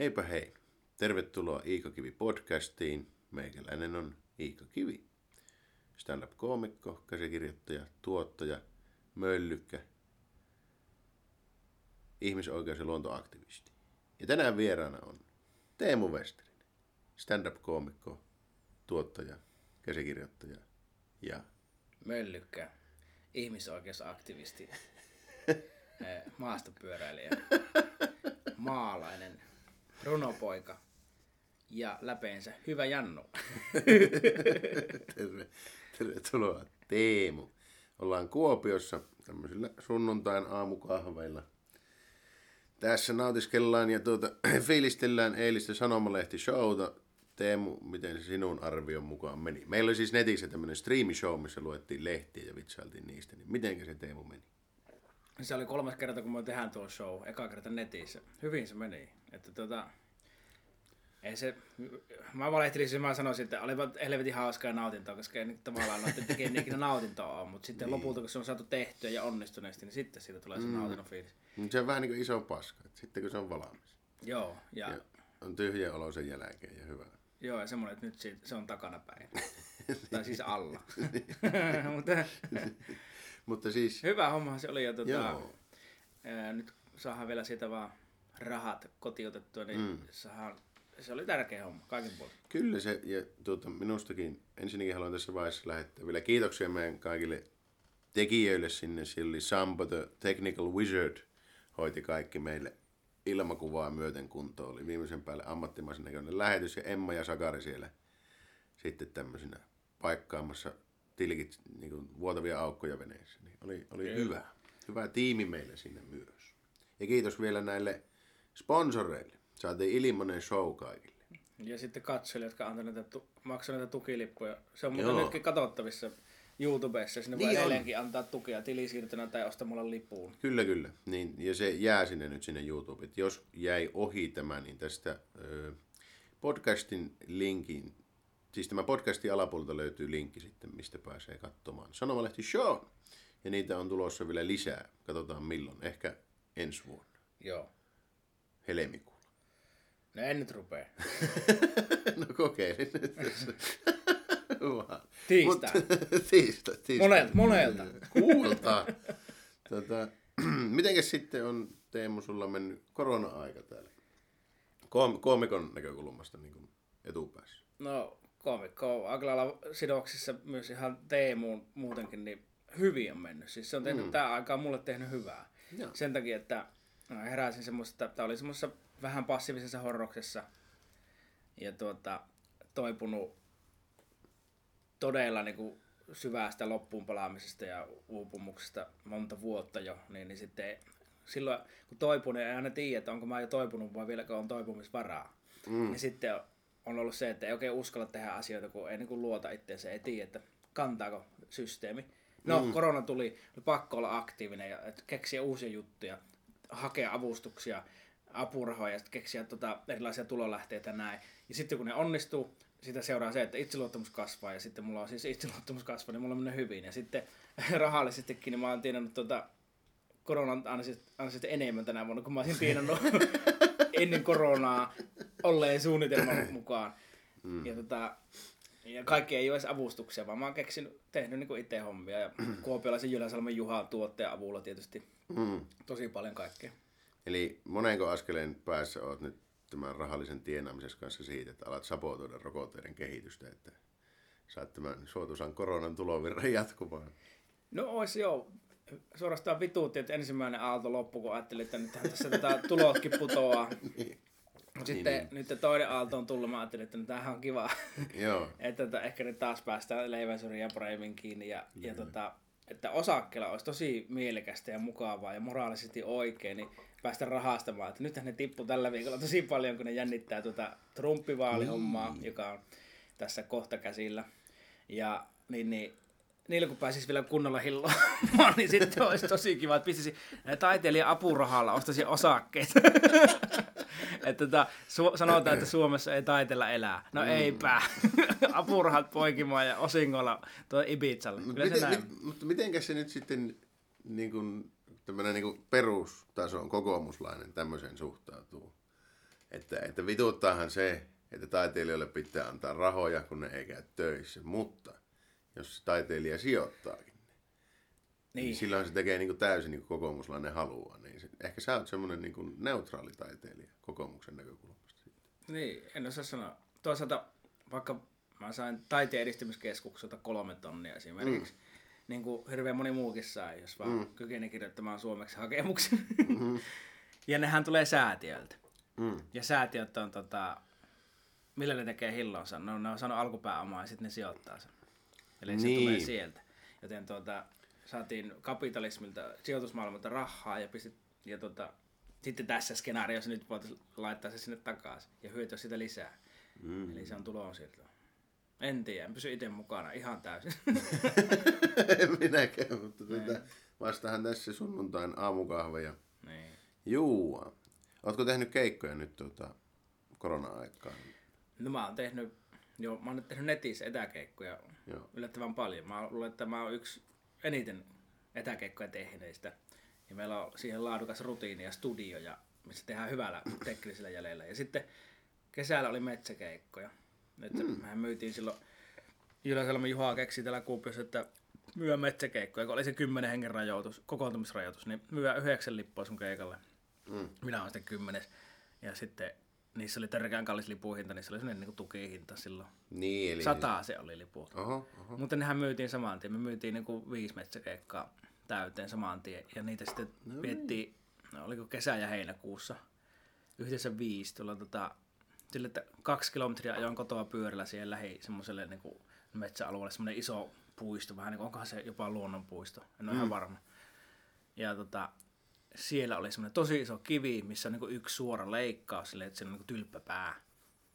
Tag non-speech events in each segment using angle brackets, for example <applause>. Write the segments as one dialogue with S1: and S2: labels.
S1: Heipä hei. Tervetuloa Iika Kivi podcastiin. Meikäläinen on Iika Kivi. Stand-up-koomikko, käsikirjoittaja, tuottaja, möllykkä, ihmisoikeus- ja luontoaktivisti. Ja tänään vieraana on Teemu Westerinen, stand-up-koomikko, tuottaja, käsikirjoittaja ja
S2: Möllykkä, ihmisoikeusaktivisti, <laughs> eh, maastopyöräilijä, maalainen, runopoika ja läpeensä hyvä Jannu.
S1: Terve, tervetuloa Teemu. Ollaan Kuopiossa tämmöisillä sunnuntain aamukahveilla. Tässä nautiskellaan ja tuota, <clears throat> fiilistellään eilistä sanomalehti-showta. Teemu, miten se sinun arvion mukaan meni? Meillä oli siis netissä tämmöinen striimishow, missä luettiin lehtiä ja vitsailtiin niistä. Niin mitenkä se Teemu meni?
S2: Se oli kolmas kerta, kun me tehdään tuo show, eka kerta netissä. Hyvin se meni. Että tota, ei se, mä valehtelisin, mä sanoisin, että olipa helvetin hauskaa nautintoa, koska ei nyt tavallaan noiden tekee ikinä nautintoa ole, mutta sitten niin. lopulta, kun se on saatu tehtyä ja onnistuneesti, niin sitten siitä tulee se mm. nautinnon fiilis.
S1: Mut Se on vähän niin kuin iso paska, että sitten kun se on valmis.
S2: Joo, ja,
S1: Ja on tyhjä olo sen jälkeen ja hyvä.
S2: joo, ja semmoinen, että nyt siitä, se on takana päin. <laughs> tai siis alla. <laughs> mutta
S1: Mutta siis,
S2: hyvä homma se oli, ja tota,
S1: joo,
S2: ää, nyt saadaan vielä siitä vaan rahat kotiutettua, niin mm. saadaan, se oli tärkeä homma kaikin puolin.
S1: Kyllä se, ja tuota, minustakin ensinnäkin haluan tässä vaiheessa lähettää vielä kiitoksia meidän kaikille tekijöille sinne. Siellä oli Sampo the Technical Wizard, hoiti kaikki meille ilmakuvaa myöten kuntoon. Oli viimeisen päälle ammattimaisen näköinen lähetys ja Emma ja Sakari siellä sitten tämmöisenä paikkaamassa tilkit, niin kuin vuotavia aukkoja veneessä. Niin oli, oli hyvä. Hyvä tiimi meillä sinne myös. Ja kiitos vielä näille sponsoreille. Saatiin ilmainen show kaikille.
S2: Ja sitten katsojille, jotka antoi näitä, maksoi näitä tukilippuja. Se on muuten
S1: Joo.
S2: nytkin katsottavissa YouTubessa. Sinne voi
S1: Niin on.
S2: edelleenkin antaa tukea tilisiirtynä tai ostamalla lipuun.
S1: Kyllä, kyllä. Niin, ja se jää sinne nyt sinne YouTubeen. Jos jäi ohi tämä, niin tästä ö, podcastin linkin, siis tämä podcastin alapuolelta löytyy linkki sitten, mistä pääsee katsomaan Sanomalehti Show. Ja niitä on tulossa vielä lisää. Katsotaan milloin. Ehkä ensi vuonna.
S2: Joo.
S1: Helmikuulla.
S2: No en nyt rupee. <laughs>
S1: no kokeilin nyt. <laughs>
S2: Tiistai. <laughs>
S1: Tiistai, tiistai.
S2: Monelta, monelta.
S1: Kuultaa. tota, <clears throat> mitenkäs sitten on Teemu sulla mennyt korona-aika täällä? Koom- koomikon näkökulmasta niin kuin etupäässä.
S2: No koomikko on aika lailla sidoksissa myös ihan Teemuun muutenkin, niin hyvin on mennyt. Siis se on tehnyt mm. tämä aikaa mulle tehnyt hyvää.
S1: Joo.
S2: Sen takia, että mä heräsin semmoista, että oli semmoisessa vähän passiivisessa horroksessa ja tuota, toipunut todella niin kuin syvästä loppuun palaamisesta ja uupumuksesta monta vuotta jo, niin, niin sitten silloin kun toipun, niin ei aina tiedä, että onko mä jo toipunut vai vieläkö on toipumisvaraa. Mm. Ja sitten on ollut se, että ei oikein uskalla tehdä asioita, kun ei niin kuin luota itseensä, ei tiedä, että kantaako systeemi. No, mm. korona tuli, oli pakko olla aktiivinen ja keksiä uusia juttuja, hakea avustuksia, apurahoja ja sitten keksiä tota, erilaisia tulolähteitä näin. Ja sitten kun ne onnistuu, sitä seuraa se, että itseluottamus kasvaa ja sitten mulla on siis itseluottamus kasvaa, niin mulla menee hyvin. Ja sitten <laughs> rahallisestikin niin mä oon tienannut tota, koronan ansiosta ansiosta enemmän tänä vuonna, kun mä olisin tienannut <laughs> ennen koronaa olleen suunnitelman mukaan. Mm. Ja, tota, ja kaikki ei ole edes avustuksia, vaan mä oon keksinyt, tehnyt niin itse hommia. Ja <clears throat> kuopiolaisen Jyläsalmen Juha tuottajan avulla tietysti
S1: Mm.
S2: tosi paljon kaikkea.
S1: Eli monenko askeleen päässä oot nyt tämän rahallisen tienaamisessa kanssa siitä, että alat sabotoida rokotteiden kehitystä, että saat tämän suotuisan koronan tulovirran jatkumaan.
S2: No ois joo. Suorastaan vituutti, että ensimmäinen aalto loppui, kun ajattelin, että nythän tässä tätä tulotkin putoaa. <laughs>
S1: niin.
S2: Mutta sitten nyt toinen aalto on tullut, mä ajattelin, että no, tämähän on kiva. <laughs>
S1: Joo.
S2: että tota, ehkä nyt taas päästään leivänsurin ja paremmin kiinni. Ja, ja tota, että osakkeella olisi tosi mielekästä ja mukavaa ja moraalisesti oikein, niin päästä rahastamaan. Että nythän ne tippu tällä viikolla tosi paljon, kun ne jännittää tuota Trumppivaalihommaa, joka on tässä kohta käsillä. Ja niin, niin niillä kun pääsisi vielä kunnolla hilloamaan, niin <laughs> sitten olisi tosi kiva, että pistisi taiteilijan apurahalla, ostaisi osakkeita. <laughs> että tota, su- sanotaan, että Suomessa ei taiteella elää. No mm. eipä. <laughs> Apurahat poikimaan ja osingolla tuo Ibizalle.
S1: Mutta
S2: se
S1: miten,
S2: näin.
S1: mit, mutta mitenkäs se nyt sitten niin kuin, tämmöinen niin kuin perustason kokoomuslainen tämmöiseen suhtautuu? Että, että vituuttaahan se, että taiteilijoille pitää antaa rahoja, kun ne ei käy töissä. Mutta jos taiteilija sijoittaakin, niin,
S2: Niin,
S1: silloin se tekee niin kuin täysin niin kuin kokoomuslainen haluaa. Niin se, ehkä sä oot semmoinen niin kuin neutraali taiteilija kokoomuksen näkökulmasta.
S2: niin, en osaa sanoa. Toisaalta vaikka mä sain taiteen edistämiskeskukselta kolme tonnia esimerkiksi, mm. Niin kuin hirveän moni muukin sai, jos vaan mm. kykeni kirjoittamaan suomeksi hakemuksen. Mm-hmm. <laughs> ja nehän tulee säätiöltä.
S1: Mm.
S2: Ja säätiöt on tota, millä ne tekee hillonsa? No, ne on saanut alkupääomaa ja sitten ne sijoittaa sen. Eli se
S1: Niin.
S2: tulee sieltä. Joten tuota, saatiin kapitalismilta, sijoitusmaailmalta rahaa ja, pistit, ja tuota, sitten tässä skenaariossa nyt voitaisiin laittaa se sinne takaisin ja hyötyä sitä lisää. Mm. Eli se on tulonsiirto. En tiedä, pysy itse mukana ihan täysin.
S1: en <laughs> minäkään, mutta tuota, vastahan tässä sunnuntain aamukahveja
S2: niin.
S1: juua. Ootko tehnyt keikkoja nyt tuota, korona-aikaan?
S2: No mä oon tehnyt, joo, mä oon nyt tehnyt netissä etäkeikkoja
S1: Joo.
S2: yllättävän paljon. Mä luulen, että mä oon yksi eniten etäkeikkoja tehneistä. Ja meillä on siihen laadukas rutiini ja studio, ja missä tehdään hyvällä teknisellä jäljellä. Ja sitten kesällä oli metsäkeikkoja. Nyt mm. mehän myytiin silloin, Jyläselman Juha keksi täällä Kuopiossa, että myö metsäkeikkoja, kun oli se kymmenen hengen rajoitus, kokoontumisrajoitus, niin myö yhdeksän lippua sun keikalle.
S1: Mm.
S2: Minä olen sitten kymmenes. Ja sitten niissä oli törkeän kallis lipuhinta, niissä oli sellainen niin tukihinta silloin.
S1: Niin, eli...
S2: Sataa se oli lipu.
S1: Oho, oho.
S2: Mutta nehän myytiin saman tien. Me myytiin niinku viisi metsäkeikkaa täyteen saman tien. Ja niitä sitten no viettiin, no, oliko kesä- ja heinäkuussa. Yhteensä viisi. Tuolla tota, sille, että kaksi kilometriä ajoin kotoa pyörällä siihen lähi semmoiselle niinku metsäalueelle. Semmoinen iso puisto, vähän niin kuin, onkohan se jopa luonnonpuisto. En ole mm. ihan varma. Ja tota, siellä oli semmoinen tosi iso kivi, missä on niinku yksi suora leikkaus, silleen, että siinä on niinku tylppäpää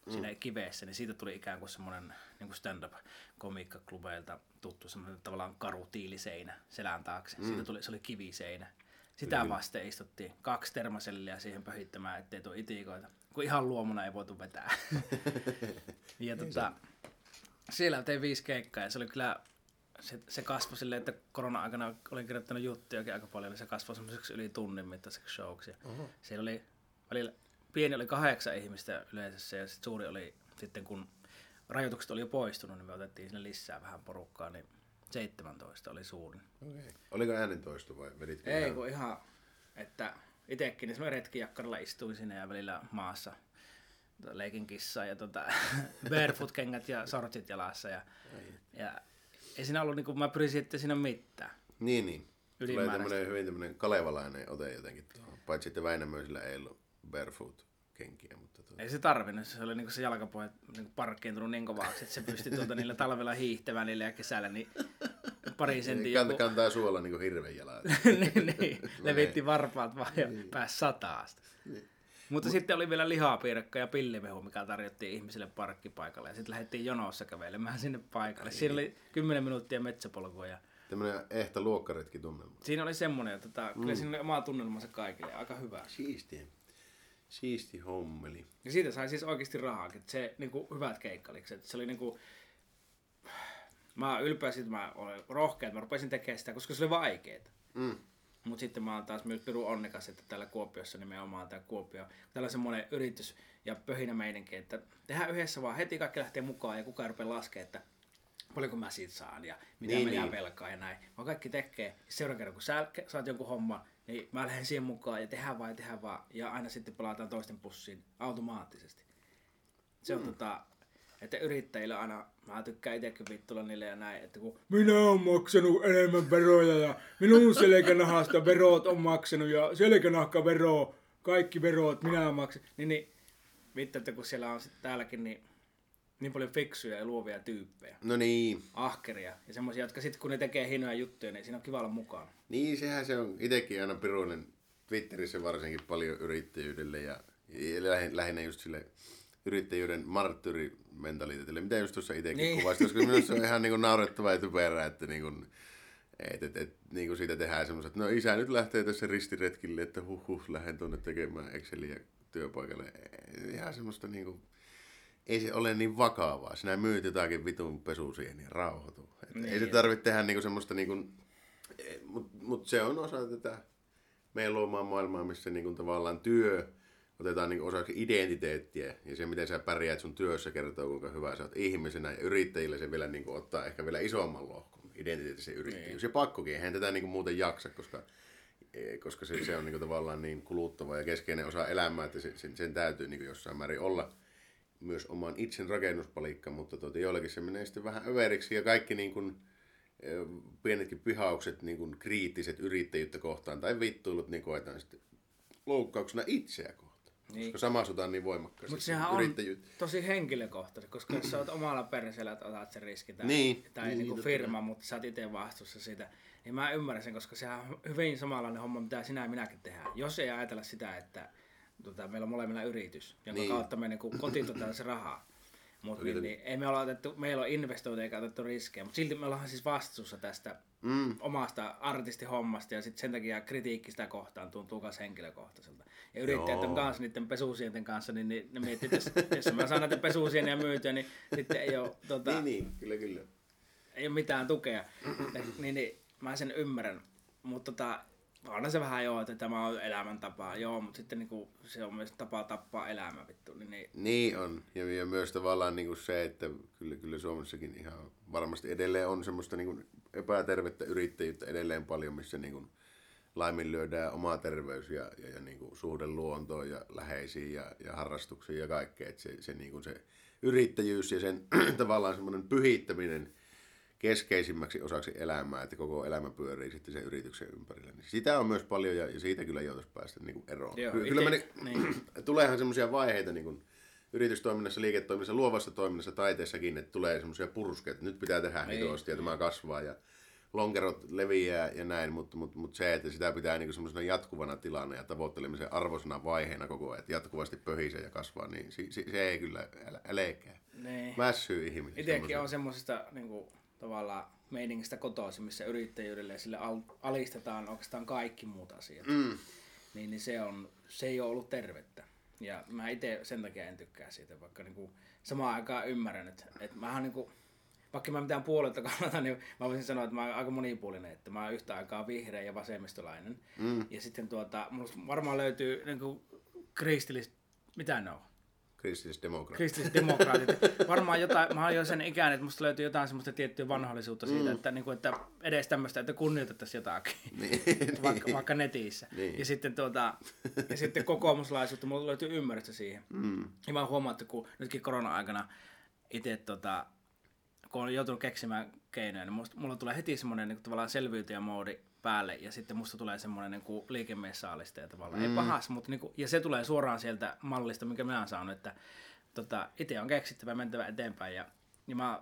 S2: siinä kiveessä, niin siitä tuli ikään kuin semmoinen niin stand-up komiikkaklubeilta tuttu semmoinen tavallaan karu tiiliseinä selän taakse. Mm. Siitä tuli, se oli kiviseinä. Sitä vasten istuttiin kaksi termoselliä siihen pöhittämään, ettei tule itikoita. Kun ihan luomuna ei voitu vetää. <laughs> ja tota, siellä tein viisi keikkaa ja se oli kyllä, se, se kasvoi silleen, että korona-aikana olin kirjoittanut juttujakin aika paljon, niin se kasvoi semmoiseksi yli tunnin mittaiseksi showksi.
S1: Oho.
S2: Siellä oli välillä, pieni oli kahdeksan ihmistä yleensä ja sit suuri oli sitten kun rajoitukset oli jo poistunut, niin me otettiin sinne lisää vähän porukkaa, niin 17 oli suurin.
S1: Okay. Oliko äänentoisto vai veditkö
S2: Ei
S1: ihan-
S2: kun ihan, että itekin niin semmoinen retkijakkarilla istuin sinne ja välillä maassa leikin kissaa ja tota, <laughs> barefoot-kengät ja sortsit jalassa ja, ja ei siinä ollut, niin kuin, mä pyrin että siinä mitään.
S1: Niin, niin. Tulee tämmönen hyvin tämmönen kalevalainen ote jotenkin tuohon. Paitsi että Väinämöisillä ei ollut barefoot kenkiä, mutta tuota.
S2: Ei se tarvinnut, se oli niinku se jalkapohja niinku parkkiintunut niin kovaksi, että se pystyi tuota niillä talvella hiihtämään niillä ja kesällä niin pari sentin
S1: Kant,
S2: joku,
S1: kantaa suolla niinku hirven jalat. <laughs>
S2: niin, niin, levitti varpaat vaan ja pääsi sataasta. Mutta sitten oli vielä lihapiirakka ja pillimehu, mikä tarjottiin ihmisille parkkipaikalle. Ja sitten lähdettiin jonossa kävelemään sinne paikalle. Siinä oli 10 minuuttia metsäpolkua ja
S1: Tämmönen ehtä luokkaretki tunnelma.
S2: siinä oli semmoinen, että tota, kyllä siinä oli oma tunnelmansa kaikille. Aika hyvä.
S1: Siistiä. Siisti hommeli.
S2: Ja siitä sai siis oikeasti rahaa, että se niinku, hyvät keikkalikset. Se oli niinku, mä oon ylpeä siitä, että mä olen rohkea, että mä rupesin tekemään sitä, koska se oli vaikeeta.
S1: Mm.
S2: Mutta sitten mä oon taas myös pirun onnekas, että täällä Kuopiossa nimenomaan tämä Kuopio, täällä on semmoinen yritys ja pöhinä meininki, että tehdään yhdessä vaan heti kaikki lähtee mukaan ja kukaan ei rupea laskemaan, että paljonko mä siitä saan ja mitä
S1: Niin,
S2: niin, mä jää
S1: niin.
S2: velkaa ja näin. Vaan kaikki tekee. Seuraavan kerran, kun sä saat jonkun homman, niin mä lähden siihen mukaan ja tehdään vaan ja tehdään vaan. Ja aina sitten palataan toisten pussiin automaattisesti. Se on mm. tota, että yrittäjillä aina, mä tykkään itsekin vittulla niille ja näin, että kun minä oon maksanut enemmän veroja ja minun selkänahasta verot on maksanut ja selkänahka vero, kaikki verot minä maksan, niin, niin vittu, että kun siellä on sitten täälläkin niin, niin paljon fiksuja ja luovia tyyppejä,
S1: No niin.
S2: ahkeria ja semmoisia, jotka sitten kun ne tekee hienoja juttuja, niin siinä on kiva olla mukana.
S1: Niin, sehän se on itekin aina piruinen Twitterissä varsinkin paljon yrittäjyydelle ja, ja lähin- lähinnä just sille yrittäjyyden marttyyrimentaliteetille. Mitä just tuossa itsekin
S2: Niin.
S1: kuvasit, koska minusta se on <laughs> ihan niin kuin naurettava ja typerää, että niin kuin, et, et, et, niin kuin siitä tehdään semmoiset, no isä nyt lähtee tässä ristiretkille, että huh huh, lähden tuonne tekemään Exceliä työpaikalle. Ihan semmoista niin kuin, ei se ole niin vakavaa. Sinä myyt jotakin vitun pesusieniä, rauhoitu. Et
S2: Niin.
S1: Ei se tarvitse tehdä niinku semmoista niinku, mutta mut se on osa tätä meidän luomaa maailmaa, missä niinku tavallaan työ otetaan niin osaksi identiteettiä ja se, miten sä pärjäät sun työssä kertoo, kuinka hyvä sä oot ihmisenä ja yrittäjille se vielä niin kuin, ottaa ehkä vielä isomman lohkon identiteettisen yrittäjyys. Ja pakkokin, eihän tätä niin kuin, muuten jaksa, koska koska se, se on niin kuin, tavallaan niin kuluttava ja keskeinen osa elämää, että se, sen, sen täytyy niin kuin, jossain määrin olla myös oman itsen rakennuspalikka, mutta tuota, joillekin se menee sitten vähän överiksi ja kaikki niin kuin, pienetkin pihaukset, niin kuin kriittiset yrittäjyyttä kohtaan tai vittuilut niin koetaan sitten loukkauksena itseä kohtaan. Niin. Koska sama sota on niin voimakkaasti.
S2: Mutta sehän on tosi henkilökohtaisesti, koska jos sä oot omalla perseellä, että otat sen riski tai, niin. tai niin, niin firma, mutta sä oot itse vastuussa siitä, niin mä ymmärrän sen, koska sehän on hyvin samanlainen homma, mitä sinä ja minäkin tehdään. Jos ei ajatella sitä, että tota, meillä on molemmilla yritys, jonka niin. kautta me niin kotiutetaan <clears throat> se rahaa, mutta niin, niin, ei me olla otettu, meillä on investoitu eikä otettu riskejä, mutta silti me ollaan siis vastuussa tästä mm. omasta artistihommasta ja sitten sen takia kritiikki sitä kohtaan tuntuu myös henkilökohtaiselta. Ja yrittäjät on kanssa niiden pesusienten kanssa, niin, niin ne miettii, että jos, jos mä saan näitä pesusieniä myytyä, niin sitten ei ole, tota,
S1: niin, niin, kyllä, kyllä.
S2: ei ole mitään tukea. Niin, niin, mä sen ymmärrän. Mutta tota, on se vähän joo, että tämä on elämäntapa, joo, mutta sitten niinku, se on myös tapa tappaa elämä vittu. Niin, niin.
S1: niin on, ja, ja myös tavallaan niinku se, että kyllä, kyllä Suomessakin ihan varmasti edelleen on semmoista niinku epätervettä yrittäjyyttä edelleen paljon, missä niinku laiminlyödään oma terveys ja, ja, ja niinku suhde luontoon ja läheisiin ja, ja harrastuksiin ja kaikkea. Että se, se, niinku se yrittäjyys ja sen <clears throat> tavallaan semmoinen pyhittäminen – keskeisimmäksi osaksi elämää, että koko elämä pyörii sitten sen yrityksen ympärillä. Niin sitä on myös paljon ja, siitä kyllä joutuisi päästä niin kuin eroon. Joo, Ky- kyllä me, niin. <clears throat> tuleehan semmoisia vaiheita niin kuin yritystoiminnassa, liiketoiminnassa, luovassa toiminnassa, taiteessakin, että tulee semmoisia puruskeita, että nyt pitää tehdä niin, hitosti ja tämä kasvaa ja lonkerot leviää ja näin, mutta, mutta, mutta se, että sitä pitää niin semmoisena jatkuvana tilana ja tavoittelemisen arvoisena vaiheena koko ajan, että jatkuvasti pöhisee ja kasvaa, niin se, se, se ei kyllä älä. Niin. Mässyy ihminen.
S2: Itsekin on semmoisesta niin kuin tavallaan meiningistä kotoisin, missä yrittäjyydelle ja sille al- alistetaan oikeastaan kaikki muut asiat. Mm. Niin, niin se, on, se ei ole ollut tervettä. Ja mä itse sen takia en tykkää siitä, vaikka niinku samaan aikaan ymmärrän, että, että mähän niinku, vaikka mä mitään puolelta <laughs> kannata, niin mä voisin sanoa, että mä oon aika monipuolinen, että mä oon yhtä aikaa vihreä ja vasemmistolainen. Mm. Ja sitten tuota, mulla varmaan löytyy niinku kristillis, mitä ne on?
S1: Kristillisdemokraatit.
S2: Kristillisdemokraatit. <laughs> Varmaan jotain, mä oon jo sen ikäinen, että musta löytyy jotain semmoista tiettyä vanhollisuutta siitä, mm. että, niin kuin, että edes tämmöistä, että kunnioitettaisiin jotakin, <laughs> niin, <laughs> vaikka, niin. vaikka netissä. Niin. Ja, sitten, tuota, ja sitten kokoomuslaisuutta, mulla löytyy ymmärrystä siihen. Mm. Ja mä oon huomannut, että kun nytkin korona-aikana itse tota, kun on joutunut keksimään keinoja, niin musta, mulla tulee heti semmoinen niin tavallaan selviytyjämoodi päälle ja sitten musta tulee semmoinen niin kuin liikemiessaalista ja tavallaan mm. ei pahas, mutta niin kuin, ja se tulee suoraan sieltä mallista, minkä mä oon saanut, että tota, itse on keksittävä mentävä eteenpäin ja, ja, mä,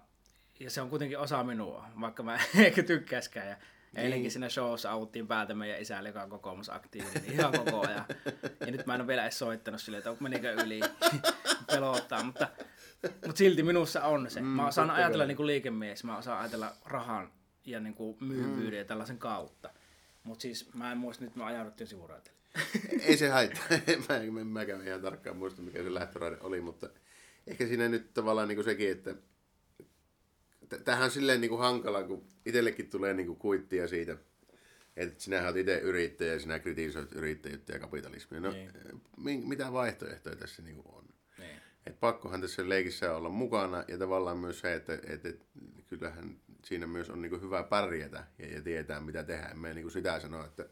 S2: ja se on kuitenkin osa minua, vaikka mä <laughs> ehkä tykkäskään ja niin. Eilenkin siinä showssa auttiin päätä meidän isälle, joka on kokoomusaktiivinen, niin ihan koko ajan. Ja nyt mä en ole vielä edes soittanut silleen, että menikö yli, <laughs> pelottaa, mutta, mutta silti minussa on se. Mä osaan mm, ajatella niin kuin liikemies, mä osaan ajatella rahan ja niin kuin myyvyyden mm. ja tällaisen kautta. Mutta siis mä en muista, nyt me ajauduttiin sivuraiteille.
S1: Ei se haittaa. <laughs> mä, en, mä käyn ihan tarkkaan muista, mikä se lähtöraide oli, mutta ehkä siinä nyt tavallaan niin kuin sekin, että tämähän on silleen niin kuin hankala, kun itsellekin tulee niin kuin kuittia siitä, että sinä olet itse yrittäjä ja sinä kritisoit yrittäjyyttä ja kapitalismia. No, niin. mitä vaihtoehtoja tässä niin kuin on? Niin. Et pakkohan tässä leikissä olla mukana ja tavallaan myös se, että, että, että kyllähän siinä myös on niin hyvä pärjätä ja, ja tietää mitä tehdään. En niin sitä sanoa, että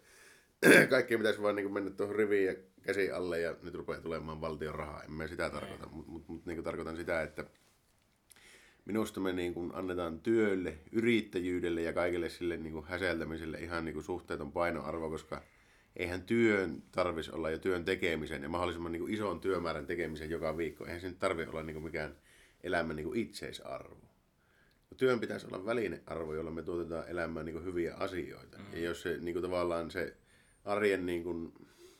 S1: <clears throat> kaikki pitäisi vaan niin mennä tuohon riviin ja käsi alle ja nyt rupeaa tulemaan valtion rahaa. En mä sitä tarkoita, mutta mut, mut, niin tarkoitan sitä, että minusta me niin kuin annetaan työlle, yrittäjyydelle ja kaikille sille niin kuin häseltämiselle ihan niin kuin suhteeton painoarvo, koska eihän työn tarvitsisi olla ja työn tekemisen ja mahdollisimman niin kuin ison työmäärän tekemisen joka viikko. Eihän sen tarvitse olla niin kuin mikään elämän niin kuin itseisarvo työn pitäisi olla välinearvo, jolla me tuotetaan elämään niin hyviä asioita. Mm. Ja jos se niin kuin tavallaan se arjen, niin kuin,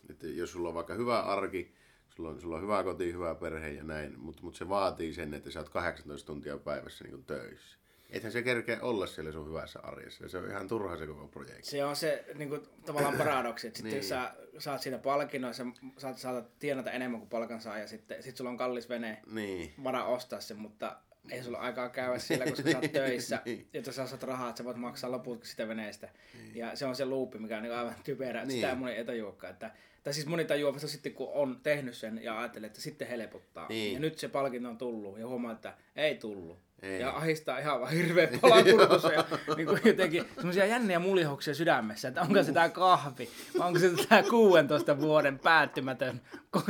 S1: että jos sulla on vaikka hyvä arki, sulla on, sulla on hyvä koti, hyvä perhe ja näin, mutta, mutta se vaatii sen, että sä oot 18 tuntia päivässä niin kuin töissä. Ethän se kerkeä olla siellä sun hyvässä arjessa. Se on ihan turha se koko projekti.
S2: Se on se niin kuin, tavallaan paradoksi, että sitten niin. sä saat siinä palkinnon, sä saat, saat tienata enemmän kuin palkansaaja, sitten sit sulla on kallis vene, niin. vara ostaa se, mutta ei sulla aikaa käydä siellä, koska sä oot <laughs> töissä,
S1: Niin.
S2: jotta sä saat rahaa, että sä voit maksaa loput sitä veneestä. Ja se on se luuppi, mikä on niin aivan typerä, että sitä
S1: Niin.
S2: moni ei tajuakaan. Että, tai siis moni tajuaa vasta sitten, kun on tehnyt sen ja ajattelee, että sitten helpottaa.
S1: Niin.
S2: Ja nyt se palkinto on tullut ja huomaa, että ei tullut.
S1: Ei.
S2: Ja ahistaa ihan vaan hirveä palakurtus ja <laughs> niin kuin jotenkin semmoisia jänniä mulihoksia sydämessä, että onko se tää kahvi vai onko se tää 16 vuoden päättymätön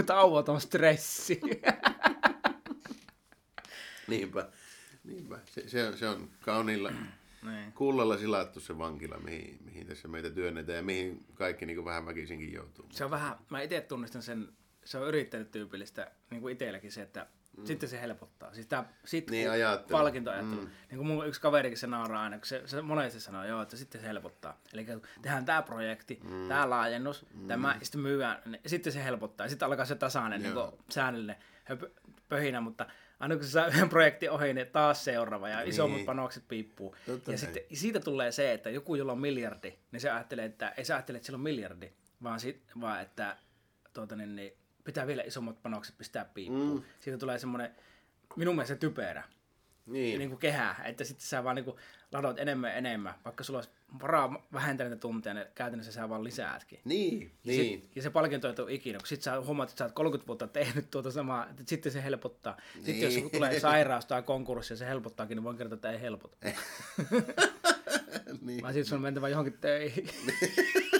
S2: tauoton stressi. <laughs> <laughs>
S1: Niinpä. Niinpä. Se, se, on, se on kauniilla <clears throat>
S2: niin.
S1: kullalla silattu se vankila, mihin, mihin tässä meitä työnnetään ja mihin kaikki niin vähän väkisinkin joutuu.
S2: Se on vähän, mä itse tunnistan sen, se on yrittänyt tyypillistä, niin kuin itselläkin se, että mm. sitten se helpottaa. Siis tää sit,
S1: Niin, ajattelu.
S2: palkintoajattelu. Mm. Niin kuin mun yksi kaverikin se nauraa aina, kun se, se monesti sanoo, joo, että sitten se helpottaa. Eli tehdään tämä projekti, mm. tämä laajennus, mm. tämä, sitten myydään, niin sitten se helpottaa. Sitten alkaa se tasainen, niin kuin säännöllinen pöhinä, mutta aina kun se saa <laughs> yhden projektin ohi, niin taas seuraava ja isommat
S1: Niin.
S2: panokset piippuu.
S1: Totta
S2: ja
S1: näin.
S2: sitten siitä tulee se, että joku, jolla on miljardi, niin se ajattelee, että ei se ajattele, että sillä on miljardi, vaan, sit, vaan että tuota, niin, niin, pitää vielä isommat panokset pistää piippuun. Mm. Siitä tulee semmoinen, minun mielestä typerä
S1: Niin.
S2: niin kuin kehä, että sitten sä vaan niin kuin ladot enemmän ja enemmän, vaikka sulla olisi varaa vähentää niitä tunteja, niin käytännössä sä vaan lisäätkin.
S1: Niin,
S2: Ja,
S1: niin.
S2: sit, ja se palkinto ei tule ikinä, kun sit sä huomaat, että sä oot 30 vuotta tehnyt tuota samaa, että sitten se helpottaa. Sitten
S1: Niin.
S2: jos tulee sairaus tai konkurssi ja se helpottaakin, niin voin kertoa, että ei helpota. <laughs>
S1: niin.
S2: Vaan sitten sun on mentävä johonkin töihin. <laughs>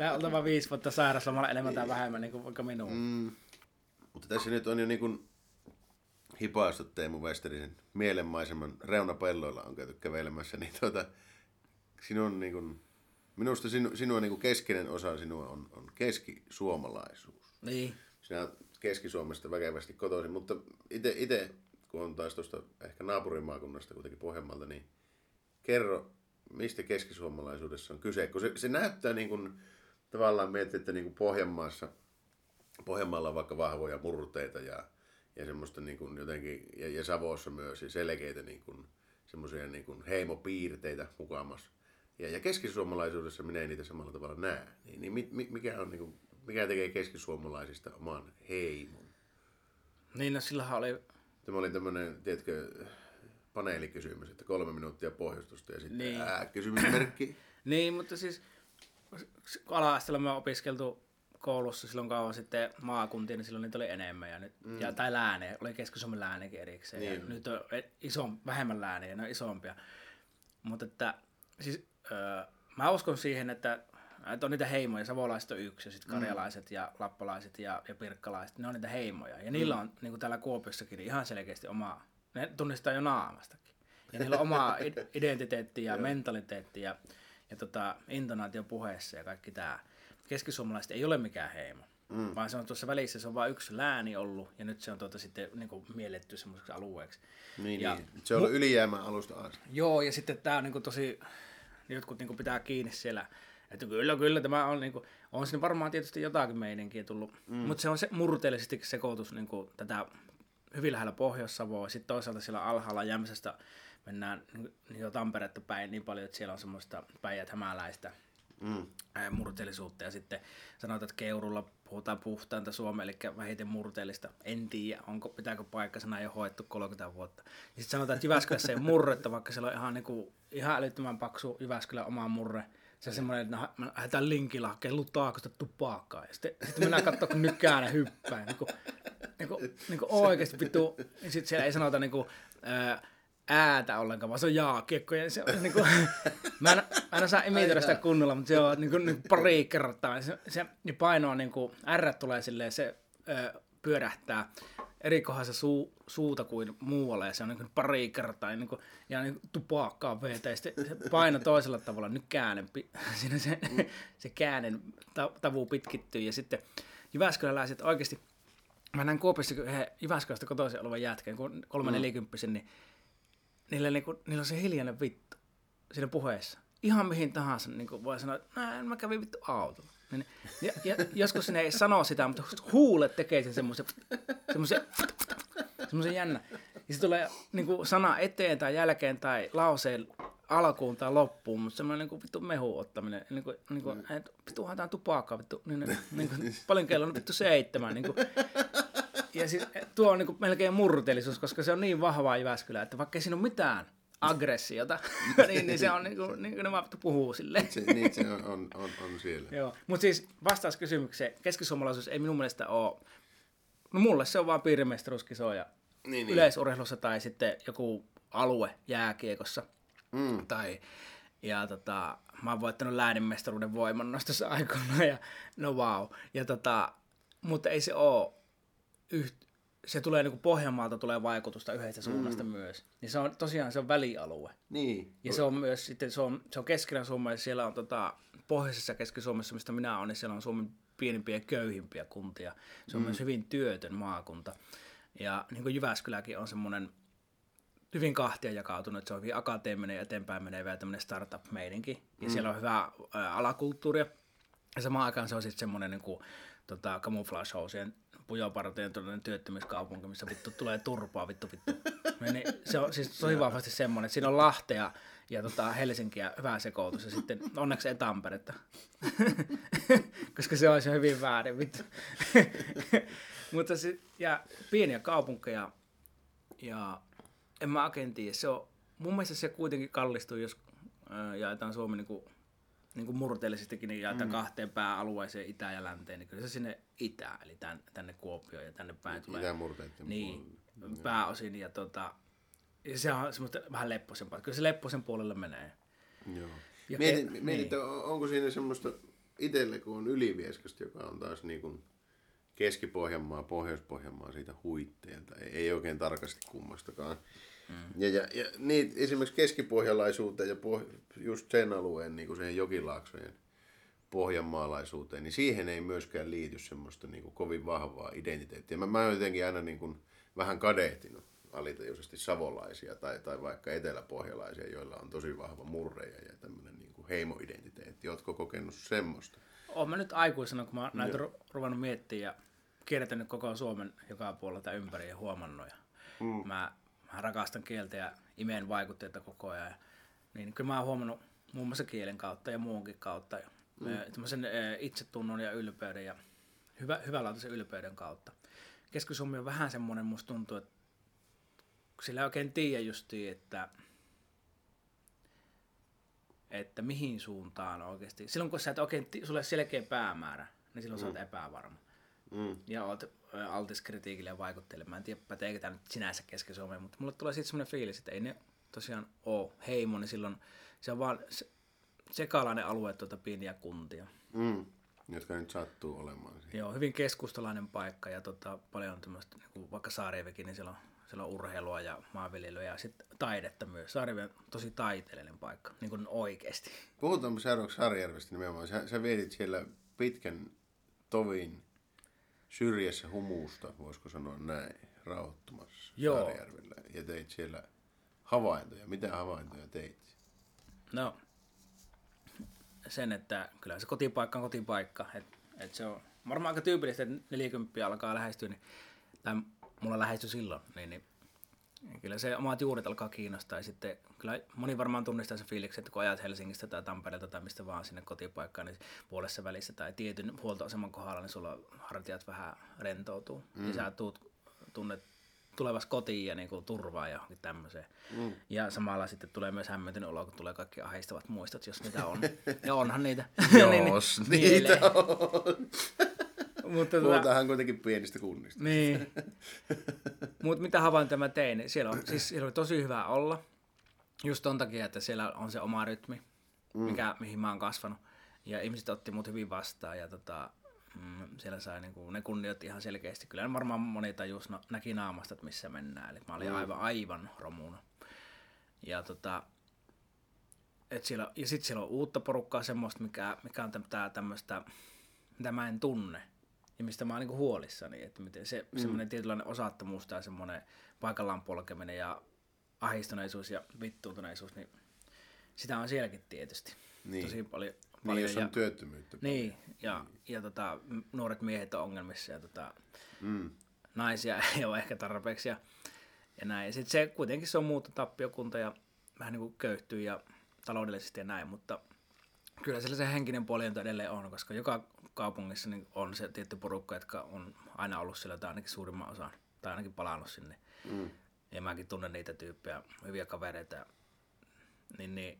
S2: Tää on oltava viisi vuotta sairauslomalla enemmän tai vähemmän, niin kuin vaikka minun.
S1: Mm. Mutta tässä nyt on jo niin kuin hipaistu Teemu Westerisen mielenmaiseman reunapelloilla on käyty kävelemässä, niin tuota, sinun niin kuin, minusta sinu, sinua niin kuin keskeinen osa sinua on, on keskisuomalaisuus.
S2: Niin.
S1: Sinä olet Keski-Suomesta väkevästi kotoisin, mutta itse, kun on taas tuosta ehkä naapurimaakunnasta kuitenkin Pohjanmaalta, niin kerro, mistä keskisuomalaisuudessa on kyse, kun se, se näyttää niin kuin, tavallaan miettii, että niin kuin Pohjanmaassa, Pohjanmaalla on vaikka vahvoja murteita ja, ja semmoista niin kuin jotenkin, ja, ja Savossa myös, ja selkeitä niin kuin, semmoisia niin kuin heimopiirteitä mukamas. Ja, ja keskisuomalaisuudessa minä en niitä samalla tavalla näe. Niin, niin mi, mi- mikä, on, niin kuin, mikä tekee keskisuomalaisista oman heimon?
S2: Niin, no sillähän oli
S1: Tämä oli tämmöinen, tiedätkö, paneelikysymys, että kolme minuuttia pohjustusta ja sitten
S2: Niin.
S1: ää, kysymysmerkki. <clears throat>
S2: Niin, mutta siis ala-asteella me opiskeltu koulussa silloin kauan sitten maakuntiin, niin silloin niitä oli enemmän. Ja nyt, mm. ja, tai lääne, oli Keski-Suomen läänekin erikseen. Niin. Ja nyt on e- iso, vähemmän lääniä, ne on isompia. Mutta että, siis, öö, mä uskon siihen, että, että on niitä heimoja. Savolaiset on yksi, ja sitten karjalaiset ja lappalaiset ja, ja pirkkalaiset, ne on niitä heimoja. Ja niillä on, niin kuin täällä Kuopiossakin, niin ihan selkeästi oma, ne tunnistaa jo naamastakin. Ja niillä on oma id- identiteetti ja mentaliteetti ja, ja tota, intonaatio puheessa ja kaikki tämä. Keskisuomalaiset ei ole mikään heimo, mm. vaan se on tuossa välissä, se on vain yksi lääni ollut ja nyt se on tuota sitten niin kuin mielletty semmoiseksi alueeksi.
S1: Niin,
S2: Ja-
S1: niin. Se on ollut ylijäämä alusta asti.
S2: Joo, ja sitten tämä on niin kuin tosi, jotkut niin kuin pitää kiinni siellä, että kyllä, kyllä tämä on, niin kuin, on siinä varmaan tietysti jotakin meininkiä tullut, mm. mutta se on se murteellisesti sekoitus niin kuin, tätä hyvin lähellä Pohjois-Savoa, sitten toisaalta siellä alhaalla Jämsästä mennään niin, jo Tamperetta päin niin paljon, että siellä on semmoista päijät hämäläistä
S1: Mm.
S2: murteellisuutta ja sitten sanotaan, että Keurulla puhutaan puhtainta suomea, eli vähiten murteellista. En tiedä, onko, pitääkö paikkasana ei ole hoettu 30 vuotta. Ja sitten sanotaan, että Jyväskylässä ei murretta, vaikka siellä on ihan, niin kuin, ihan älyttömän paksu Jyväskylän oma murre. Se on semmoinen, että me lähdetään linkillä hakemaan lutaakosta tupakkaa. Ja sitten, sitten mennään katsoa, kun nykään hyppää. Niin kuin, niin kuin, niin kuin oikeasti vittu. Ja sitten siellä ei sanota niin kuin, ää, äätä ollenkaan, vaan se on jaakiekko. Ja se on niin kuin, <laughs> mä, en, mä en osaa imitoida sitä kunnolla, mutta se on niin kuin, niin kuin pari kertaa. Se, se niin paino on niin kuin, R tulee silleen, se ö, pyörähtää eri kohdassa suu, suuta kuin muualla ja se on niin kuin pari kertaa ja, niin kuin, ja niin kuin tupakkaa vetä ja sitten se paino toisella tavalla, nyt käänne, pi- <laughs> siinä se, se käänne ta, tavu pitkittyy ja sitten Jyväskyläläiset oikeasti Mä näin Kuopissa yhden Jyväskylästä kotoisin olevan jätkän, kun kolme nelikymppisen, niin niillä, niinku, niillä on se hiljainen vittu siinä puheessa. Ihan mihin tahansa niin voi sanoa, että "Nää, mä kävin vittu autolla. Niin, ja, ja, joskus ne ei sano sitä, mutta huulet tekee sen semmoisen, semmoisen, semmoisen jännä. Ja se tulee niin kuin sana eteen tai jälkeen tai lauseen alkuun tai loppuun, mutta semmoinen niin kuin vittu mehu ottaminen. Niin kuin, niin kuin, että vittu haetaan tupakkaa, vittu. Niin, niin, niin kuin, paljon kello on vittu seitsemän. Niin kuin, ja siis tuo on niin melkein murteellisuus, koska se on niin vahvaa Jyväskylä, että vaikka ei siinä ole mitään aggressiota, <laughs> <laughs> niin, niin se on niin kuin, niin kuin ne vaan puhuu silleen.
S1: Se, niin se on, on, on, on siellä. <laughs>
S2: Joo, mutta siis vastaus kysymykseen, keskisuomalaisuus ei minun mielestä ole, no mulle se on vaan piirimestaruuskisoja
S1: Niin, niin.
S2: yleisurheilussa tai sitten joku alue jääkiekossa.
S1: Mm.
S2: Tai, ja tota, mä oon voittanut lääninmestaruuden voimannostossa aikoinaan ja no wow. Ja tota, mutta ei se oo yht, se tulee niinku Pohjanmaalta tulee vaikutusta yhdestä suunnasta mm. myös. Niin se on tosiaan se on välialue.
S1: Niin.
S2: Ja se on myös sitten, se on, se on keskellä Suomea, siellä on tota, pohjoisessa Keski-Suomessa, mistä minä olen, niin siellä on Suomen pienimpiä ja köyhimpiä kuntia. Se on mm. myös hyvin työtön maakunta. Ja niin kuin Jyväskyläkin on semmoinen hyvin kahtia jakautunut, että se on hyvin akateeminen ja eteenpäin menevä tämmöinen startup-meininki. Ja mm. siellä on hyvää ää, alakulttuuria. Ja samaan aikaan se on sitten semmoinen niin kuin, tota, camouflage-housien pujopartojen todellinen työttömyyskaupunki, missä vittu tulee turpaa, vittu vittu. Niin se on siis tosi vahvasti semmoinen, että siinä on Lahtea ja tota Helsinkiä hyvä sekoitus ja sitten onneksi ei Tamperetta. <laughs> Koska se olisi hyvin väärin, vittu. <laughs> Mutta se, ja pieniä kaupunkeja ja en mä oikein tiedä, se on, mun mielestä se kuitenkin kallistuu, jos ää, jaetaan Suomi niin kuin, niin kuin murteellisestikin, niin jaetaan mm. kahteen pääalueeseen, itä ja länteen, niin kyllä se sinne itään, eli tän, tänne Kuopioon ja tänne päin tulee.
S1: Itämurteiden
S2: Niin, pääosin, ja tota, ja se on semmoista vähän lepposempaa. Kyllä se lepposen puolelle menee.
S1: Joo.
S2: Ja
S1: Mietin,
S2: ke-
S1: mietin
S2: niin.
S1: onko siinä semmoista itselle, kun on Ylivieskasta, joka on taas niin kuin Keski-Pohjanmaa, Pohjois-Pohjanmaa siitä huitteelta. Ei, ei oikein tarkasti kummastakaan. Mm. Ja, ja, ja niin, esimerkiksi keskipohjalaisuuteen ja poh, just sen alueen, niin kuin siihen jokilaaksojen pohjanmaalaisuuteen, niin siihen ei myöskään liity semmoista niin kuin kovin vahvaa identiteettiä. Mä, mä jotenkin aina niin kuin vähän kadehtinut alitajuisesti savolaisia tai, tai vaikka eteläpohjalaisia, joilla on tosi vahva murreja ja tämmöinen niin kuin heimoidentiteetti. Ootko kokenut semmoista?
S2: Oon mä nyt aikuisena, kun mä näitä ru- ruvennut miettimään ja kiertänyt koko Suomen joka puolelta ympäri ja huomannut. Ja mm. mä, mä, rakastan kieltä ja imeen vaikutteita koko ajan. Ja, niin kyllä mä oon huomannut muun muassa kielen kautta ja muunkin kautta. Mm. tämmöisen itsetunnon ja ylpeyden ja hyvä, hyvälaatuisen ylpeyden kautta. Keski-Suomi on vähän semmoinen, musta tuntuu, että sillä ei oikein tiedä justiin, että että mihin suuntaan oikeasti. Silloin kun sä et oikein, sulle selkeä päämäärä, niin silloin mm. sä oot epävarma.
S1: Mm.
S2: Ja oot ö, altis kritiikille ja vaikutteille. Mä en tiedä, päteekö tämä nyt sinänsä keski Suomeen, mutta mulle tulee siitä semmoinen fiilis, että ei ne tosiaan oo heimo, niin silloin se on vaan se, sekalainen alue tuota pieniä kuntia.
S1: Mm. Jotka nyt sattuu olemaan siinä.
S2: Joo, hyvin keskustalainen paikka ja tota, paljon tämmöistä, niin vaikka Saarijärvikin, niin siellä on, siellä on urheilua ja maanviljelyä ja sitten taidetta myös. Saarijärvi on tosi taiteellinen paikka, niin kuin oikeasti.
S1: Puhutaan seuraavaksi Sarjärvestä nimenomaan. Sä, sä vietit siellä pitkän tovin syrjässä humuusta, voisiko sanoa näin, rauhoittumassa
S2: Joo.
S1: Saarijärvellä. Ja teit siellä havaintoja. Mitä havaintoja teit?
S2: No, sen, että kyllä se kotipaikka on kotipaikka. Et, et se on varmaan aika tyypillistä, että 40 alkaa lähestyä, niin, tai mulla lähestyi silloin, niin, niin kyllä se omat juuret alkaa kiinnostaa. Ja sitten kyllä moni varmaan tunnistaa sen fiiliksen, että kun ajat Helsingistä tai Tampereelta tai mistä vaan sinne kotipaikkaan, niin puolessa välissä tai tietyn huoltoaseman kohdalla, niin sulla hartiat vähän rentoutuu. Mm. Ja sä tuut, tunnet tulevas kotiin ja niinku turvaa ja johonkin tämmöiseen. Mm. Ja samalla sitten tulee myös hämmentynyt olo, kun tulee kaikki ahdistavat muistot, jos niitä on. <laughs> ja onhan niitä. <laughs>
S1: Jos niitä on. <laughs>
S2: Mutta tota,
S1: Puhutaanhan kuitenkin pienistä kunnista.
S2: niin. Mutta mitä havaintoja mä tein, niin siellä, on, siis siellä oli tosi hyvä olla. Just ton takia, että siellä on se oma rytmi, mikä, mihin mä oon kasvanut. Ja ihmiset otti mut hyvin vastaan ja tota, mm, siellä sai niinku, ne kunnioitti ihan selkeästi. Kyllä varmaan moni tajus, no, näki naamasta, että missä mennään. Eli mä olin aivan, aivan romuna. Ja tota, et siellä, ja sitten siellä on uutta porukkaa, semmoista, mikä, mikä on tämmöistä, mitä mä en tunne. Ja mistä mä oon niinku huolissani, että miten se mm. semmoinen tietynlainen osattomuus tai semmoinen paikallaan polkeminen ja ahistuneisuus ja vittuuntuneisuus, niin sitä on sielläkin tietysti.
S1: Niin.
S2: Tosi paljon.
S1: Niin,
S2: paljon
S1: jos on
S2: ja,
S1: työttömyyttä.
S2: niin, ja, ja tota, m- nuoret miehet on ongelmissa ja tota,
S1: Mm.
S2: naisia <laughs> ei ole ehkä tarpeeksi ja, ja näin. Ja sitten se kuitenkin se on muuttotappiokunta ja vähän niin kuin köyhtyy ja taloudellisesti ja näin, mutta kyllä sillä se henkinen puoli on edelleen on, koska joka kaupungissa niin on se tietty porukka, jotka on aina ollut siellä tai ainakin suurimman osan, tai ainakin palannut sinne. Mm. Ja mäkin tunnen niitä tyyppejä, hyviä kavereita. Niin, niin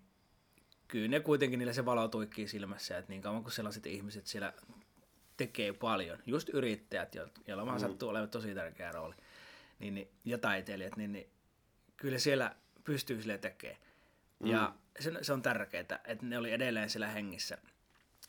S2: kyllä ne kuitenkin niillä se valo tuikkii silmässä, että niin kauan kuin sellaiset ihmiset siellä tekee paljon, just yrittäjät, joilla vaan mm. sattuu olemaan tosi tärkeä rooli, niin, niin, ja taiteilijat, niin, niin kyllä siellä pystyy sille tekemään. Mm. Ja se, se on tärkeää, että ne oli edelleen siellä hengissä.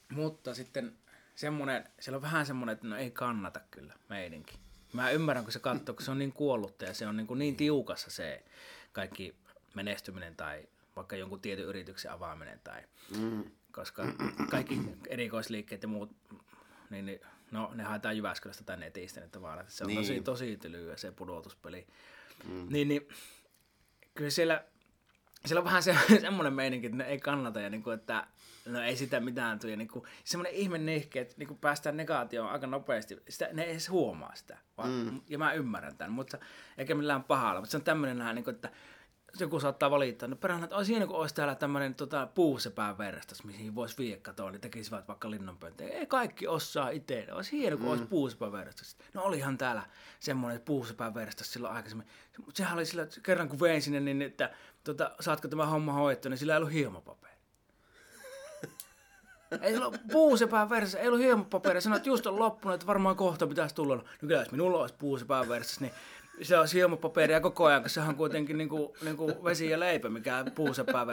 S2: Mutta sitten semmoinen, siellä on vähän semmoinen, että no ei kannata kyllä meidänkin. Mä ymmärrän, kun se katsoo, kun se on niin kuollutta ja se on niin, kuin niin tiukassa se kaikki menestyminen tai vaikka jonkun tietyn yrityksen avaaminen tai mm. koska kaikki erikoisliikkeet ja muut, niin, niin no ne haetaan Jyväskylästä tai netistä, että vaan, että se on niin. tosi, tosi tylyä se pudotuspeli. Mm. Niin, niin kyllä siellä, siellä on vähän se, <laughs> semmoinen meininki, että ne ei kannata ja niin kuin, että no ei sitä mitään tule. Niin kuin, semmoinen ihme nihke, että niin kuin päästään negaatioon aika nopeasti. Sitä, ne ei edes huomaa sitä. Vaan, mm. Ja mä ymmärrän tämän, mutta eikä millään pahalla. Mutta se on tämmöinen niin kuin, että joku saattaa valittaa, no perään, että olisi hieno, kun olisi täällä tämmöinen tota, puusepään verstas, mihin voisi viedä katoa, niin tekisivät vaikka linnanpöntöjä. Ei kaikki osaa itse. Olisi hieno, kun mm. olisi puusepään verstas. No olihan täällä semmoinen puusepään verstas silloin aikaisemmin. Mutta sehän oli sillä, että kerran kun vein sinne, niin että tota, saatko tämä homma hoidettua, niin sillä ei ollut hiomapaperi. <laughs> ei ollut puusepään verstas, ei ollut hiomapaperi. Sanoit, että just on loppunut, että varmaan kohta pitäisi tulla. No kyllä, jos minulla olisi puusepään verstas, niin se on sijomapaperia koko ajan, koska se on kuitenkin niinku, niinku vesi ja leipä, mikä puusepää.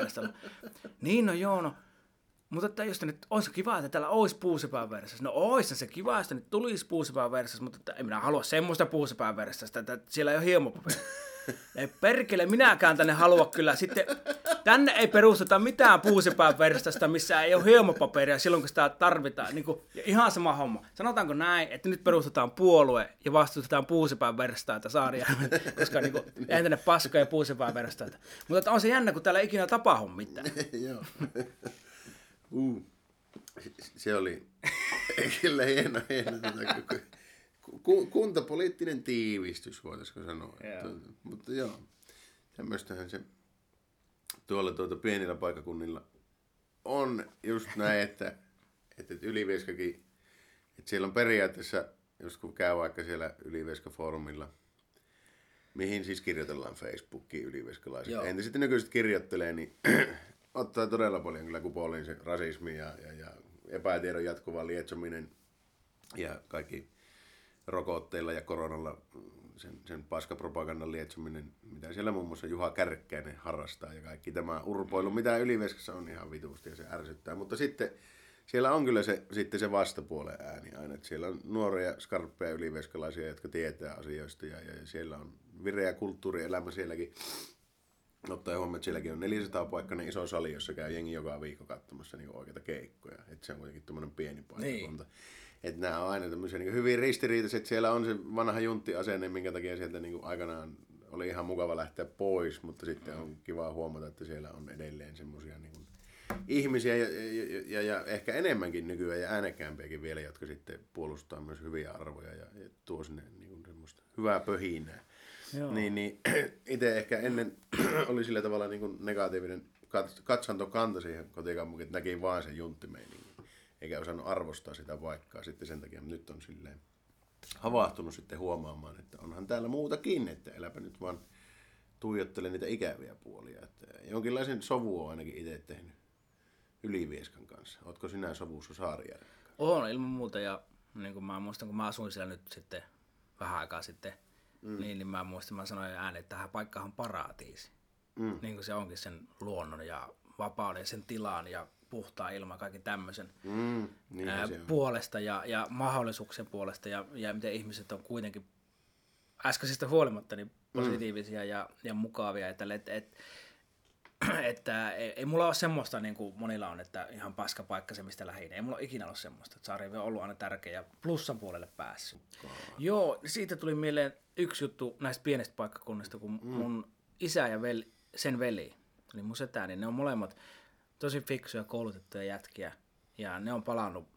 S2: Niin no joo, no. Mutta että jos nyt olisi kiva, että täällä olisi puusepää verestassa. No olisi se kiva, että nyt tulisi puusepää verestassa, mutta että en minä halua semmoista puusepää verestassa, että siellä ei ole hiemopaperia. Ei perkele, minäkään tänne halua kyllä. Sitten tänne ei perusteta mitään puusepään verstasta, missä ei ole hiemopaperia silloin, kun sitä tarvitaan. Niin kuin, ihan sama homma. Sanotaanko näin, että nyt perustetaan puolue ja vastustetaan puusepään verstaita saaria, koska niin kuin, eihän tänne paskoja puusepään verstaita. Mutta on se jännä, kun täällä ei ikinä tapahdu mitään. <laughs>
S1: Joo. Uh. Se oli kyllä hieno, hieno tota, ku, kuntapoliittinen tiivistys, voitaisiko sanoa. Yeah. Että, mutta joo, tämmöistähän se tuolla tuota pienillä paikakunnilla on just näin, että, että Ylivieskakin, että siellä on periaatteessa, jos kun käy vaikka siellä Ylivieska-foorumilla, mihin siis kirjoitellaan Facebookiin yliveskalaiset. Entä sitten nykyiset kirjoittelee, niin <clears throat> ottaa todella paljon kyllä kupoliin se rasismi ja, ja, ja epätiedon jatkuva lietsominen ja kaikki rokotteilla ja koronalla sen, sen paskapropagandan lietsominen, mitä siellä muun muassa Juha Kärkkäinen harrastaa ja kaikki tämä urpoilu, mitä Yliveskassa on ihan vitusti ja se ärsyttää. Mutta sitten siellä on kyllä se, sitten se vastapuolen ääni aina, että siellä on nuoria, skarppeja yliveskalaisia, jotka tietää asioista ja, ja siellä on vireä kulttuurielämä sielläkin. Ottaa huomioon, että sielläkin on 400 paikkainen iso sali, jossa käy jengi joka viikko katsomassa niin oikeita keikkoja. Että se on kuitenkin tämmöinen pieni paikkakunta. Niin. Että nämä on aina tämmöisiä niin hyvin ristiriitaiset. Siellä on se vanha junttiasenne, minkä takia sieltä niin aikanaan oli ihan mukava lähteä pois, mutta sitten on kiva huomata, että siellä on edelleen semmoisia niin ihmisiä ja, ja, ja, ja, ehkä enemmänkin nykyään ja äänekkäämpiäkin vielä, jotka sitten puolustaa myös hyviä arvoja ja, ja tuo sinne niin kuin semmoista hyvää pöhinää. Joo. Niin, niin <clears throat> itse ehkä ennen <clears throat> oli sillä tavalla niin kuin negatiivinen katsantokanta siihen kotikaupunkiin, että näki vain sen junttimeiningin eikä osannut arvostaa sitä paikkaa sitten sen takia. Nyt on silleen havahtunut sitten huomaamaan, että onhan täällä muutakin, että eläpä nyt vaan tuijottele niitä ikäviä puolia. Että jonkinlaisen sovu on ainakin itse tehnyt Ylivieskan kanssa. Oletko sinä sovussa Saarijärven kanssa?
S2: On ilman muuta ja niin kuin mä muistan, kun mä asuin siellä nyt sitten vähän aikaa sitten, mm. niin, niin mä muistan, mä sanoin ääneen, että tähän paikkaan on paratiisi. Mm. Niin kuin se onkin sen luonnon ja vapauden, sen tilan ja puhtaa ilma, kaiken tämmöisen mm, niin ää, puolesta ja, ja mahdollisuuksien puolesta ja, ja miten ihmiset on kuitenkin äskeisestä huolimatta niin positiivisia mm. ja, ja mukavia. Että, et, et, <clears throat> että ei, ei mulla ole semmoista, niin kuin monilla on, että ihan paska paikka se, mistä lähin. Ei mulla ole ikinä ollut semmoista. Että Saari on ollut aina tärkeä ja plussan puolelle päässyt. Oh. Joo, siitä tuli mieleen yksi juttu näistä pienistä paikkakunnista, kun mm. mun isä ja veli, sen veli, eli mun setä, niin ne on molemmat tosi fiksuja koulutettuja jätkiä. Ja ne on palannut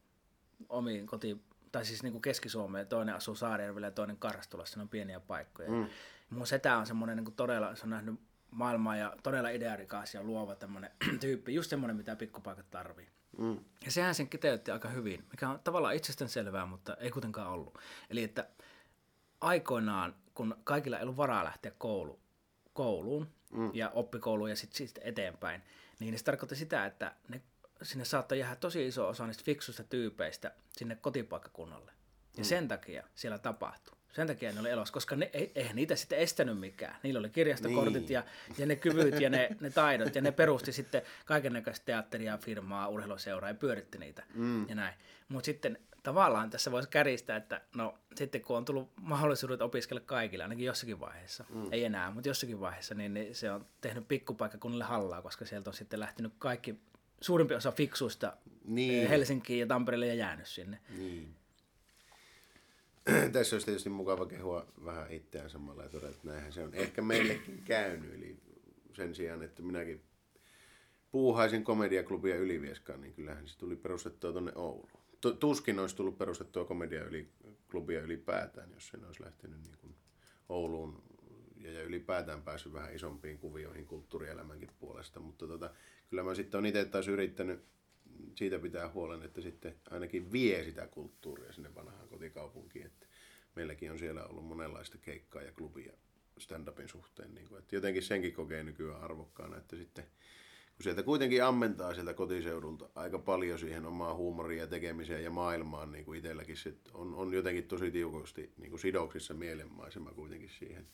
S2: omiin kotiin, tai siis niin kuin Keski-Suomeen. Toinen asuu Saarijärvellä ja toinen Karstulassa. Ne on pieniä paikkoja. Mm. Mun setä on semmoinen niin todella, se on nähnyt maailmaa ja todella idearikas ja luova tämmöinen <clears throat> tyyppi. Just semmoinen, mitä pikkupaikat tarvii. Mm. Ja sehän sen kiteytti aika hyvin, mikä on tavallaan itsestään selvää, mutta ei kuitenkaan ollut. Eli että aikoinaan, kun kaikilla ei ollut varaa lähteä koulu, kouluun mm. ja oppikouluun ja sitten sit eteenpäin, niin se tarkoitti sitä, että ne, sinne saattoi jäädä tosi iso osa niistä fiksuista tyypeistä sinne kotipaikkakunnalle. Ja mm. sen takia siellä tapahtui. Sen takia ne oli elossa, koska ne, eihän niitä sitten estänyt mikään. Niillä oli kirjastokortit niin. ja, ja ne kyvyt ja ne, ne taidot. Ja ne perusti sitten kaikenlaista teatteria, firmaa, urheiluseuraa ja pyöritti niitä mm. ja näin. Mutta sitten tavallaan tässä voisi käristää, että no sitten kun on tullut mahdollisuudet opiskella kaikille, ainakin jossakin vaiheessa, mm. ei enää, mutta jossakin vaiheessa, niin, niin se on tehnyt pikkupaikkakunnille hallaa, koska sieltä on sitten lähtenyt kaikki, suurimpi osa fiksuista niin. Helsinkiin ja Tampereelle ja jäänyt sinne. Niin. <clears throat>
S1: Tässä olisi tietysti mukava kehua vähän itseään samalla ja todeta, että näinhän se on ehkä meillekin käynyt. Eli sen sijaan, että minäkin puuhaisin komediaklubia Ylivieskaan, niin kyllähän se tuli perustettua tuonne Ouluun. Tuskin olisi tullut perustettua komediaklubia ylipäätään, jos sen olisi lähtenyt niin kuin Ouluun ja ylipäätään päässyt vähän isompiin kuvioihin kulttuurielämänkin puolesta. Mutta tota, kyllä mä sitten olen itse taas yrittänyt siitä pitää huolen, että sitten ainakin vie sitä kulttuuria sinne vanhaan kotikaupunkiin. Että meilläkin on siellä ollut monenlaista keikkaa ja klubia stand-upin suhteen. Niin kuin, että jotenkin senkin kokee nykyään arvokkaana, että sitten kun sieltä kuitenkin ammentaa sieltä kotiseudulta aika paljon siihen omaan huumoriin ja tekemiseen ja maailmaan, niin kuin itselläkin se on, on jotenkin tosi tiukasti niin kuin sidoksissa mielenmaisema kuitenkin siihen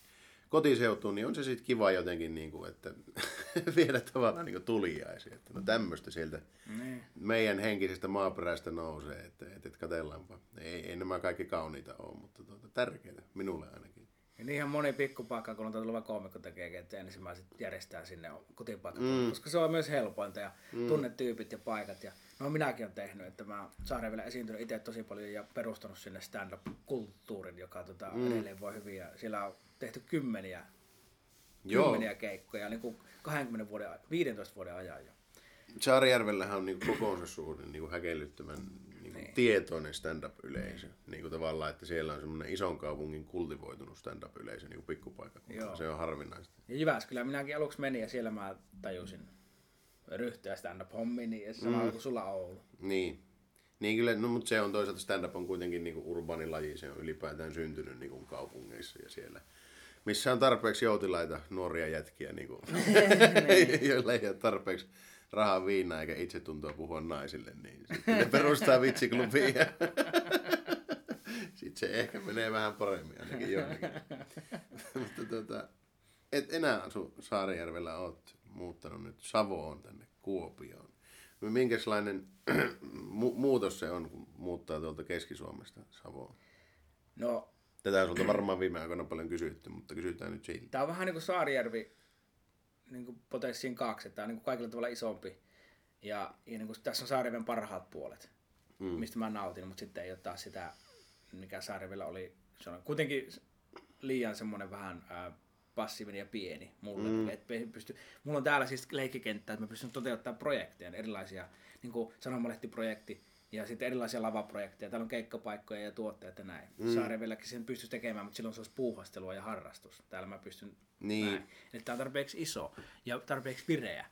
S1: kotiseutuun, niin on se sitten kiva jotenkin, niin kuin, että <laughs> viedä tavallaan niin tuliaisia. Että no tämmöistä sieltä niin. meidän henkisestä maaperästä nousee, että, että, että katsellaanpa. Ei, ei nämä kaikki kauniita ole, mutta tuota, tärkeää, minulle ainakin.
S2: Ja niin ihan moni pikkupaikka, kun on tullut koomikko tekee, että ensimmäiset järjestää sinne kotipaikkaan, mm. koska se on myös helpointa ja mm. tunnetyypit ja paikat. Ja, no minäkin olen tehnyt, että mä Saareen vielä esiintynyt itse tosi paljon ja perustanut sinne stand-up-kulttuurin, joka tota, mm. edelleen voi hyvin. Ja siellä on tehty kymmeniä, Joo. kymmeniä keikkoja niin kuin 20 vuoden, 15 vuoden ajan jo.
S1: Saarijärvellähän on niin kokoonsa suhde niin häkellyttävän niin niin. tietoinen stand-up-yleisö. Niin kuin tavallaan, että siellä on semmoinen ison kaupungin kultivoitunut stand-up-yleisö niin pikkupaikka. Se on harvinaista.
S2: Ja Jyväskylä minäkin aluksi menin ja siellä mä tajusin ryhtyä stand-up-hommiin, niin sama mm. kuin sulla Oulu.
S1: Niin. Niin kyllä, no, mutta se on toisaalta stand-up on kuitenkin niin urbaani laji, se on ylipäätään syntynyt niin kuin kaupungeissa ja siellä missä on tarpeeksi joutilaita nuoria jätkiä, <laughs> niin kuin, <laughs> joilla ei ole tarpeeksi rahaa viinaa eikä itse tuntua puhua naisille, niin sitten ne perustaa vitsiklubiin ja <laughs> sitten se ehkä menee vähän paremmin ainakin joillekin. <laughs> Mutta tota, et enää asu Saarijärvellä, oot muuttanut nyt Savoon tänne Kuopioon. Minkälainen <clears throat> mu- muutos se on, kun muuttaa tuolta Keski-Suomesta Savoon?
S2: No,
S1: Tätä on sulta varmaan viime aikoina paljon kysytty, mutta kysytään nyt siitä.
S2: Tämä on vähän niin kuin Saarijärvi niin kuin potenssiin kaksi. Tämä on niin kuin kaikilla tavalla isompi. Ja, ja niin kuin, tässä on Saarijärven parhaat puolet, mm. mistä mä nautin, mutta sitten ei ole taas sitä, mikä Saarijärvellä oli. Se on kuitenkin liian semmoinen vähän ää, passiivinen ja pieni mulle. Mm. Et pysty, mulla on täällä siis leikkikenttä, että mä pystyn toteuttamaan projekteja, erilaisia, niin kuin sanomalehtiprojekti, ja sitten erilaisia lavaprojekteja. Täällä on keikkapaikkoja ja tuotteita ja näin. Mm. Saarevilläkin sen pystyisi tekemään, mutta silloin se olisi puuhastelua ja harrastus. Täällä mä pystyn niin. näin. Että tämä on tarpeeksi iso ja tarpeeksi vireä.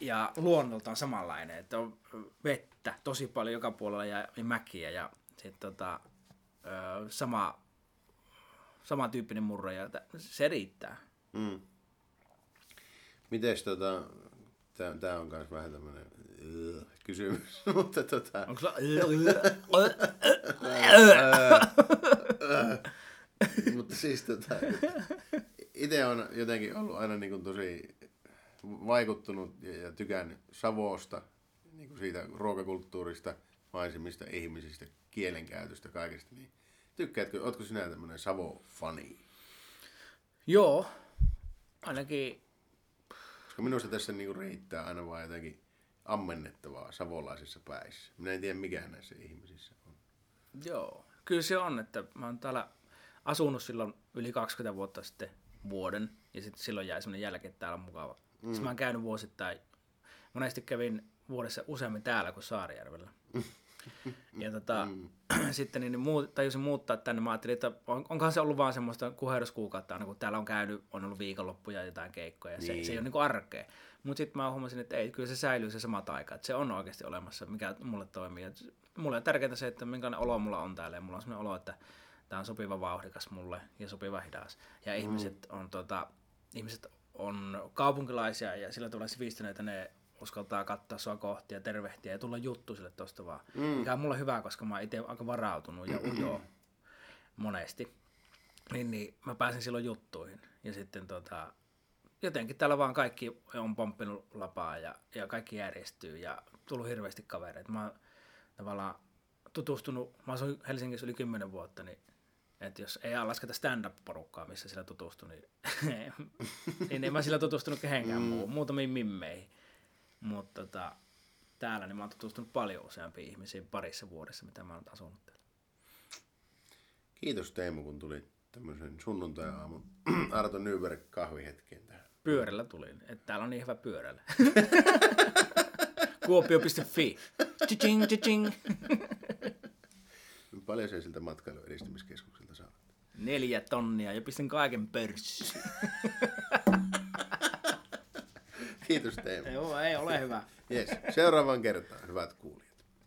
S2: Ja luonnoltaan samanlainen, että on vettä tosi paljon joka puolella ja, ja mäkiä ja sitten tota, sama, samantyyppinen murre ja se riittää. Mm.
S1: Mites tota, tää, on myös vähän tämmönen kysymys, <laughs> mutta tota... Onko mutta siis tota, itse on jotenkin ollut aina niin kuin tosi vaikuttunut ja, ja tykännyt Savosta, niin kuin siitä ruokakulttuurista, maisemista, ihmisistä, kielenkäytöstä, kaikesta. Niin tykkäätkö, ootko sinä tämmöinen Savo-fani?
S2: Joo, ainakin...
S1: Koska minusta tässä niin kuin riittää aina vaan jotenkin ammennettavaa savolaisissa päissä. Minä en tiedä mikä näissä ihmisissä on.
S2: Joo, kyllä se on, että mä oon täällä asunut silloin yli 20 vuotta sitten vuoden, ja sitten silloin jäi semmoinen jälki, että täällä on mukava. Mm. Sitten mä oon käynyt vuosittain, monesti kävin vuodessa useammin täällä kuin Saarijärvellä. <laughs> Ja tota, <clears throat> sitten niin muu, tajusin muuttaa tänne. Mä ajattelin, että on, onkohan se ollut vaan semmoista kuheruskuukautta aina, kun täällä on käynyt, on ollut viikonloppuja ja jotain keikkoja. Niin. Se,
S1: Niin.
S2: se ei ole niin arkea. Mutta sitten mä huomasin, että ei, kyllä se säilyy se sama taika. Että se on oikeasti olemassa, mikä mulle toimii. Et mulle on tärkeintä se, että minkälainen olo mulla on täällä. Ja mulla on sellainen olo, että tämä on sopiva vauhdikas mulle ja sopiva hidas. Ja ihmiset on, tota, ihmiset on kaupunkilaisia ja sillä tavalla sivistyneitä, ne uskaltaa katsoa sua kohti ja tervehtiä ja tulla juttu sille tosta vaan. Mm. Mikä on mulle hyvä, koska mä oon itse aika varautunut ja ujo <clears throat> monesti. Niin, niin mä pääsin silloin juttuihin. Ja sitten tota, jotenkin täällä vaan kaikki on pomppinut lapaa ja, ja kaikki järjestyy ja tullut hirveästi kavereita. Mä oon tavallaan tutustunut, mä asuin Helsingissä yli 10 vuotta, niin että jos ei lasketa stand-up-porukkaa, missä sillä tutustui, niin, <laughs> niin en mä sillä tutustunut kehenkään muu, muutamiin mimmeihin. Mutta tota, täällä niin mä oon tutustunut paljon useampiin ihmisiin parissa vuodessa, mitä mä oon asunut täällä.
S1: Kiitos Teemu, kun tuli tämmöisen sunnuntai-aamun <clears throat> Arto Nyberg kahvihetkeen tähän.
S2: Pyörällä tulin, että täällä on niin hyvä pyörällä. Kuopio.fi. Chiching, chiching.
S1: Paljon se siltä matkailun edistämiskeskukselta saa?
S2: Neljä tonnia ja pistän kaiken pörssiin.
S1: Kiitos Teemu.
S2: Joo, ei ole hyvä.
S1: Yes. Seuraavaan kertaan. Hyvät